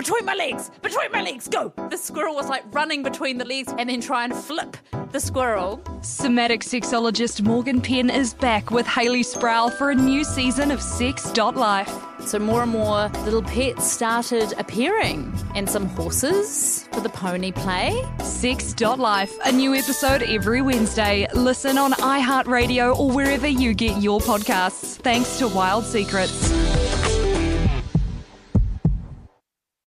between my legs, between my legs, go. The squirrel was like running between the legs and then try and flip the squirrel. Somatic sexologist Morgan Penn is back with Hayley Sproull for a new season of Sex.life. So more and more little pets started appearing, and some horses for the pony play. Sex.life, a new episode every Wednesday. Listen on iHeartRadio or wherever you get your podcasts. Thanks to Wild Secrets.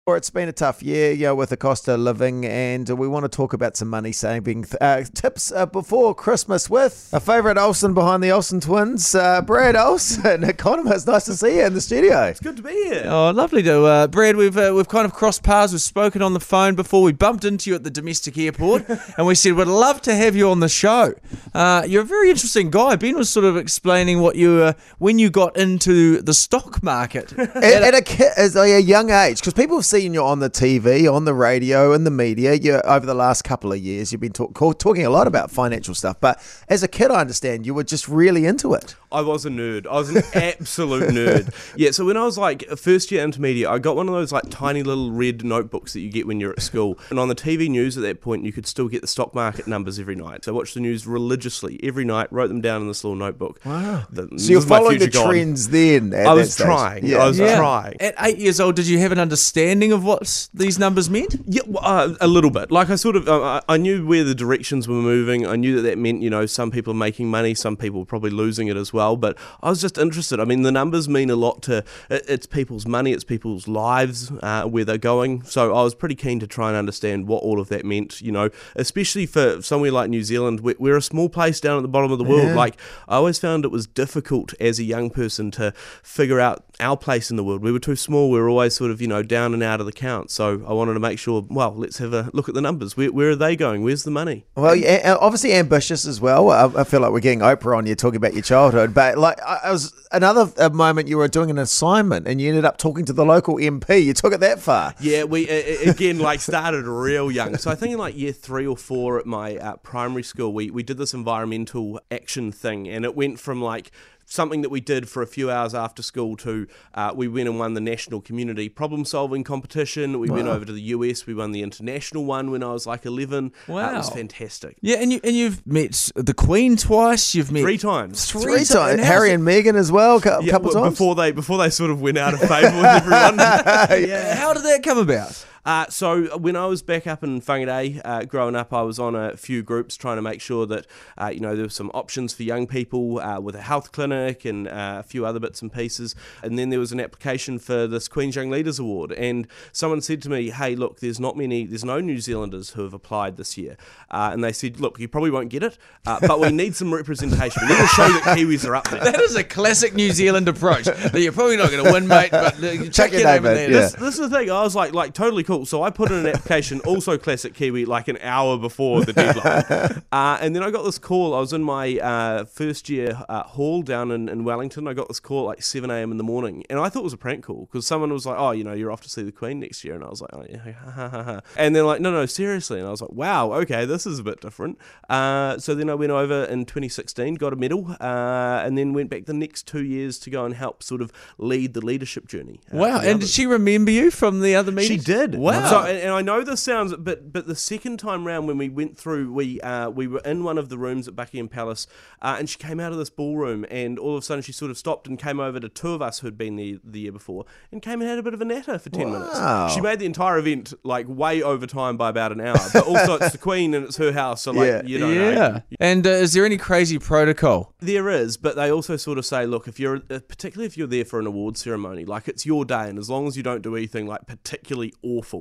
Or it's been a tough year, you know, with the cost of living, and we want to talk about some money saving uh, tips uh, before Christmas with a favourite Olsen behind the Olsen twins, uh, Brad Olsen, economist. Nice to see you in the studio. It's good to be here. Oh, lovely to uh, Brad. We've uh, we've kind of crossed paths. We've spoken on the phone before. We bumped into you at the domestic airport, and we said we'd love to have you on the show. Uh, you're a very interesting guy. Ben was sort of explaining what you uh, when you got into the stock market. At, at a, ki- as a young age, because people have seen you on the TV, on the radio, in the media. You over the last couple of years, you've been talk, talking a lot about financial stuff. But as a kid, I understand you were just really into it. I was a nerd. I was an absolute nerd. Yeah, so when I was like first year intermediate, I got one of those like tiny little red notebooks that you get when you're at school. And on the TV news at that point, you could still get the stock market numbers every night. So I watched the news religiously every night, wrote them down in this little notebook. Wow. So you're following the trends then. At I was stage. trying. Yeah. I was Yeah. trying. At eight years old, did you have an understanding of what these numbers meant? Yeah, well, uh, a little bit. Like I sort of, uh, I I knew where the directions were moving. I knew that that meant, you know, some people are making money, some people are probably losing it as well. But I was just interested. I mean, the numbers mean a lot to it, it's people's money, it's people's lives, uh, where they're going. So I was pretty keen to try and understand what all of that meant. You know, especially for somewhere like New Zealand, we're, we're a small place down at the bottom of the world. Like I always found it was difficult as a young person to figure out our place in the world. We were too small. We were always sort of, you know, down and out of the count. So I wanted to make sure, well, let's have a look at the numbers. Where, where are they going? Where's the money? Well, yeah, obviously ambitious as well. I, I feel like we're getting Oprah on you talking about your childhood, but like I, was another uh, moment you were doing an assignment and you ended up talking to the local MP. You took it that far. Yeah, we uh, again like started real young. So I think in like year three or four at my uh, primary school, we we did this environmental action thing, and it went from like something that we did for a few hours after school to uh, we went and won the national community problem solving competition. We went over to the US. We won the international one when I was like eleven. Uh, it was fantastic. Yeah, and you and you've met the Queen twice. You've met Three times. Three ti- times. how's Harry and Meghan as well, a couple Yeah, w- times. before they before they sort of went out of favour with everyone. Yeah, How did that come about? Uh, so when I was back up in Whangarei, uh, growing up, I was on a few groups trying to make sure that uh, you know there were some options for young people uh, with a health clinic and uh, a few other bits and pieces. And then there was an application for this Queen's Young Leaders Award, and someone said to me, "Hey, look, there's not many, there's no New Zealanders who have applied this year." Uh, and they said, "Look, you probably won't get it, uh, but we need some representation. We need to show that Kiwis are up there." That is a classic New Zealand approach. That you're probably not going to win, mate, but check, chuck your your name name in in, there. yeah. This- this is the thing. I was like, like totally cool. So I put in an application, also classic Kiwi, like an hour before the deadline. uh, and then I got this call. I was in my uh, first year uh, hall down in, in Wellington. I got this call at like 7 a.m. in the morning, and I thought it was a prank call because someone was like, "Oh, you know, you're off to see the Queen next year," and I was like, "Oh yeah," ha, ha, ha, ha. and they're like, "No, no, seriously," and I was like, "Wow, okay, this is a bit different." Uh, so then I went over in 2016, got a medal, uh, and then went back the next two years to go and help sort of lead the leadership journey. uh, Wow, and did she remember you from the other meeting? She did. Wow. So, and, and I know this sounds, but but the second time round when we went through, we uh, we were in one of the rooms at Buckingham Palace, uh, and she came out of this ballroom, and all of a sudden she sort of stopped and came over to two of us who'd been there the year before, and came and had a bit of a natter for ten Wow. minutes. She made the entire event like way over time by about an hour, but also it's the Queen and it's her house, so like Yeah. you don't know. yeah. And uh, is there any crazy protocol? There is, but they also sort of say, look, if you're, uh, particularly if you're there for an award ceremony, like it's your day, and as long as you don't do anything like particularly awful,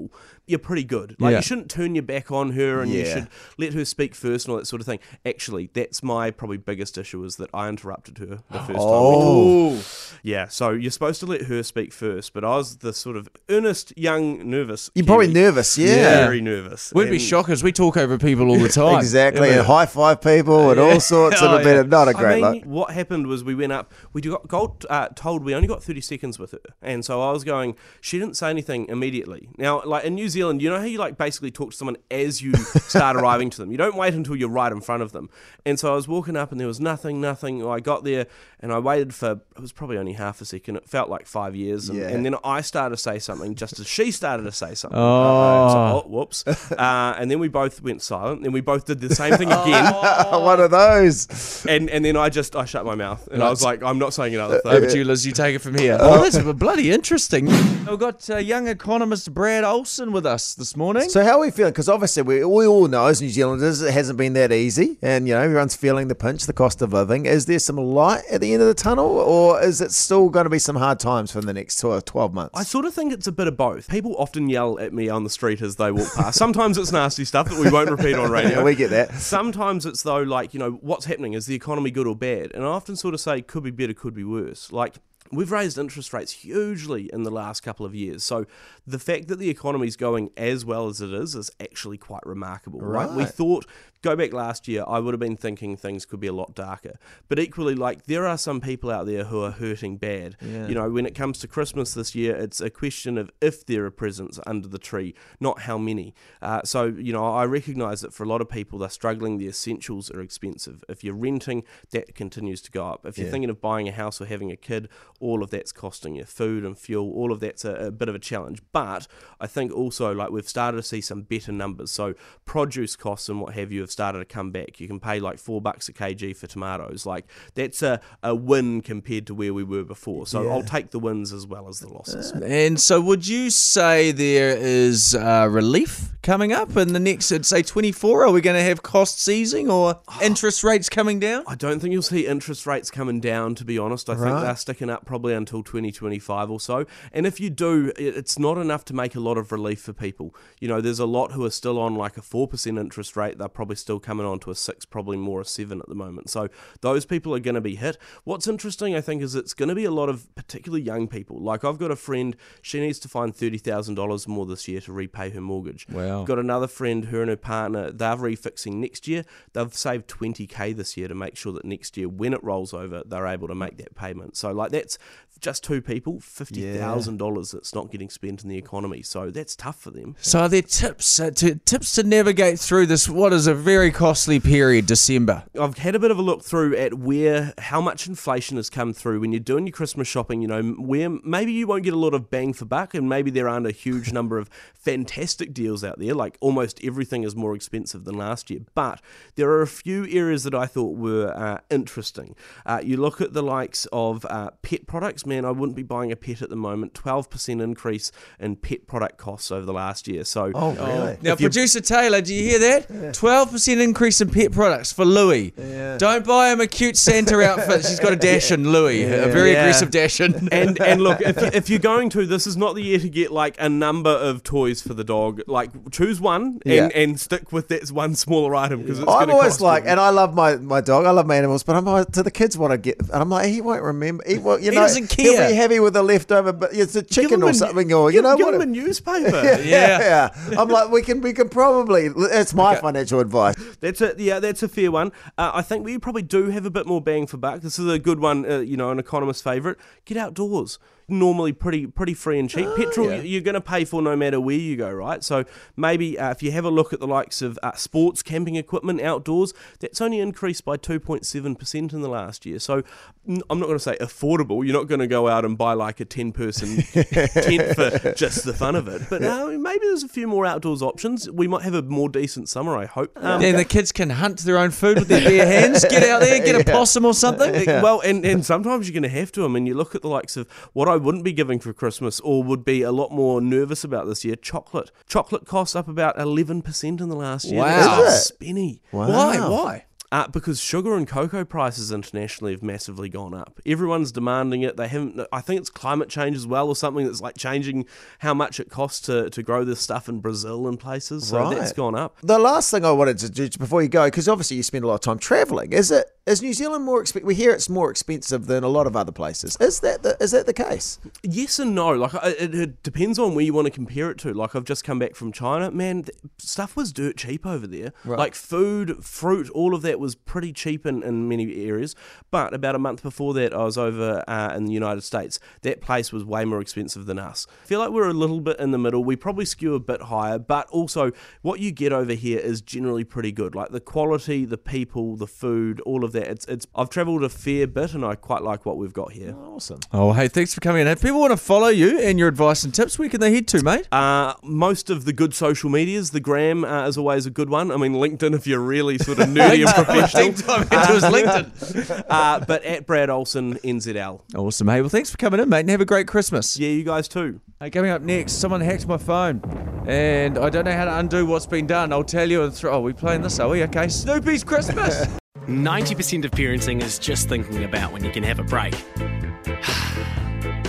you're pretty good. Like Yeah. you shouldn't turn your back on her, and you should let her speak first and all that sort of thing. Actually, that's my probably biggest issue is that I interrupted her the first time. Oh. We talked. Yeah. So you're supposed to let her speak first, but I was the sort of earnest, young, nervous. You're probably Kiwi. nervous, yeah. Very nervous. We'd be And- shockers. We talk over people all the time. Exactly, Yeah. and high five people and all sorts. Oh, It'd have been yeah. not a I great mean, look. what happened was we went up. We got, got uh, told we only got thirty seconds with her, and so I was going. She didn't say anything immediately. Now now, like in New Zealand, you know how you like basically talk to someone as you start arriving to them. You don't wait until you're right in front of them. And so I was walking up, and there was nothing, nothing. I got there, and I waited for it was probably only half a second. It felt like five years, and, Yeah. and then I started to say something just as she started to say something. Oh. So, oh, whoops! Uh, and then we both went silent. Then we both did the same thing again. One of those. And and then I just I shut my mouth and I was like, I'm not saying another thing. Over to you, Liz. You take it from here. Oh, that's bloody interesting. We've got uh, young economist Brad Olsen with us this morning. So how are we feeling? Because obviously we, we all know as New Zealanders it hasn't been that easy, and you know everyone's feeling the pinch, the cost of living. Is there some light at the end of the tunnel, or is it still going to be some hard times for the next 12, 12 months? I sort of think it's a bit of both. People often yell at me on the street as they walk past. Sometimes it's nasty stuff that we won't repeat on radio. yeah, we get that. Sometimes it's though like, you know, what's happening? Is the economy good or bad? And I often sort of say could be better, could be worse. Like We've raised interest rates hugely in the last couple of years. So the fact that the economy is going as well as it is is actually quite remarkable, right? We thought go back last year, I would have been thinking things could be a lot darker. But equally, like there are some people out there who are hurting bad. You know, when it comes to Christmas this year, it's a question of if there are presents under the tree, not how many. Uh, so you know, I recognise that for a lot of people, they're struggling. The essentials are expensive. If you're renting, that continues to go up. If you're Yeah. thinking of buying a house or having a kid, all of that's costing you food and fuel. All of that's a, a bit of a challenge. But I think also like we've started to see some better numbers. So produce costs and what have you have started to come back. You can pay like four bucks a kg for tomatoes. Like that's a, a win compared to where we were before. So I'll take the wins as well as the losses. And so, would you say there is uh, relief coming up in the next, say, 24? Are we going to have costs easing or oh. interest rates coming down? I don't think you'll see interest rates coming down, to be honest. I think they're sticking up probably until 2025 or so. And if you do, it's not enough to make a lot of relief for people. You know, there's a lot who are still on like a 4% interest rate. They're probably still coming on to a 6, probably more a 7 at the moment. So those people are going to be hit. What's interesting, I think, is it's going to be a lot of particularly young people. Like I've got a friend, she needs to find $30,000 more this year to repay her mortgage. Wow. Got another friend, her and her partner, they're refixing next year. They've saved 20k this year to make sure that next year, when it rolls over, they're able to make that payment. So, like, that's just two people, $50,000 that's not getting spent in the economy. So, that's tough for them. So, are there tips uh, to tips to navigate through this? What is a very costly period, December? I've had a bit of a look through at where how much inflation has come through when you're doing your Christmas shopping. You know, where maybe you won't get a lot of bang for buck, and maybe there aren't a huge number of fantastic deals out there. Like almost everything is more expensive than last year, but there are a few areas that I thought were uh, interesting. Uh, you look at the likes of uh, pet products. Man, I wouldn't be buying a pet at the moment. Twelve percent increase in pet product costs over the last year. So, Oh, really? Now, producer Taylor, do you hear that? Twelve percent increase in pet products for Louis. Yeah. Don't buy him a cute Santa outfit. She's got a dachshund Louis, a very Yeah. aggressive dachshund. and and look, if, if you're going to, this is not the year to get like a number of toys for the dog. Like choose one and, Yeah. and stick with that one smaller item because I'm always cost like, you. and I love my, my dog. I love my animals, but I'm like, do the kids want to get? And I'm like, he won't remember. He won't, you He know, doesn't He'll be heavy with a leftover, but it's a chicken him or a- something, or you give- know give what? him a newspaper. Yeah. yeah. I'm like, we can we can probably. That's my financial advice. That's a yeah, that's a fair one. Uh, I think we probably do have a bit more bang for buck. This is a good one, uh, you know, an economist favourite. Get outdoors. Normally pretty pretty free and cheap. Petrol yeah. you- you're going to pay for no matter where you go, right? So maybe uh, if you have a look at the likes of uh, sports camping equipment outdoors, that's only increased by 2.7 percent in the last year. So I'm not going to say affordable. You're not going to go out and buy like a 10 person tent for just the fun of it. But uh, maybe there's a few more outdoors options. We might have a more decent summer. I hope. Um, Then the kids can hunt their own food with their bare hands. Get out there, get a possum or something. It- Well, and, and sometimes you're going to have to. I mean, you look at the likes of what I wouldn't be giving for Christmas or would be a lot more nervous about this year chocolate. Chocolate costs up about 11% in the last year. Wow. That's Is it? Spenny. Why? Why? Uh, because sugar and cocoa prices internationally have massively gone up. Everyone's demanding it. They haven't. I think it's climate change as well, or something that's like changing how much it costs to, to grow this stuff in Brazil and places. So that's Right. gone up. The last thing I wanted to do before you go, because obviously you spend a lot of time traveling, is it? Is New Zealand more expensive? We hear it's more expensive than a lot of other places. Is that the, is that the case? Yes and no. Like it, it depends on where you want to compare it to. Like I've just come back from China. Man, stuff was dirt cheap over there. Like food, fruit, all of that was pretty cheap in, in many areas. But about a month before that, I was over uh, in the United States. That place was way more expensive than us. I feel like we're a little bit in the middle. We probably skew a bit higher, but also what you get over here is generally pretty good. Like the quality, the people, the food, all of that. It's it's. I've travelled a fair bit, and I quite like what we've got here. Awesome. Oh, hey, thanks for coming in. If people want to follow you and your advice and tips, where can they head to, mate? Uh, most of the good social medias, the gram uh, is always a good one. I mean, LinkedIn if you're really sort of nerdy and professional. Deep into his LinkedIn. Uh, but at Brad Olsen NZL. Awesome. Hey, well, thanks for coming in, mate, and have a great Christmas. Yeah, you guys too. Hey, coming up next, someone hacked my phone, and I don't know how to undo what's been done. I'll tell you. and throw- Oh, we playing this, are we? Okay, Snoopy's Christmas. 90% of parenting is just thinking about when you can have a break.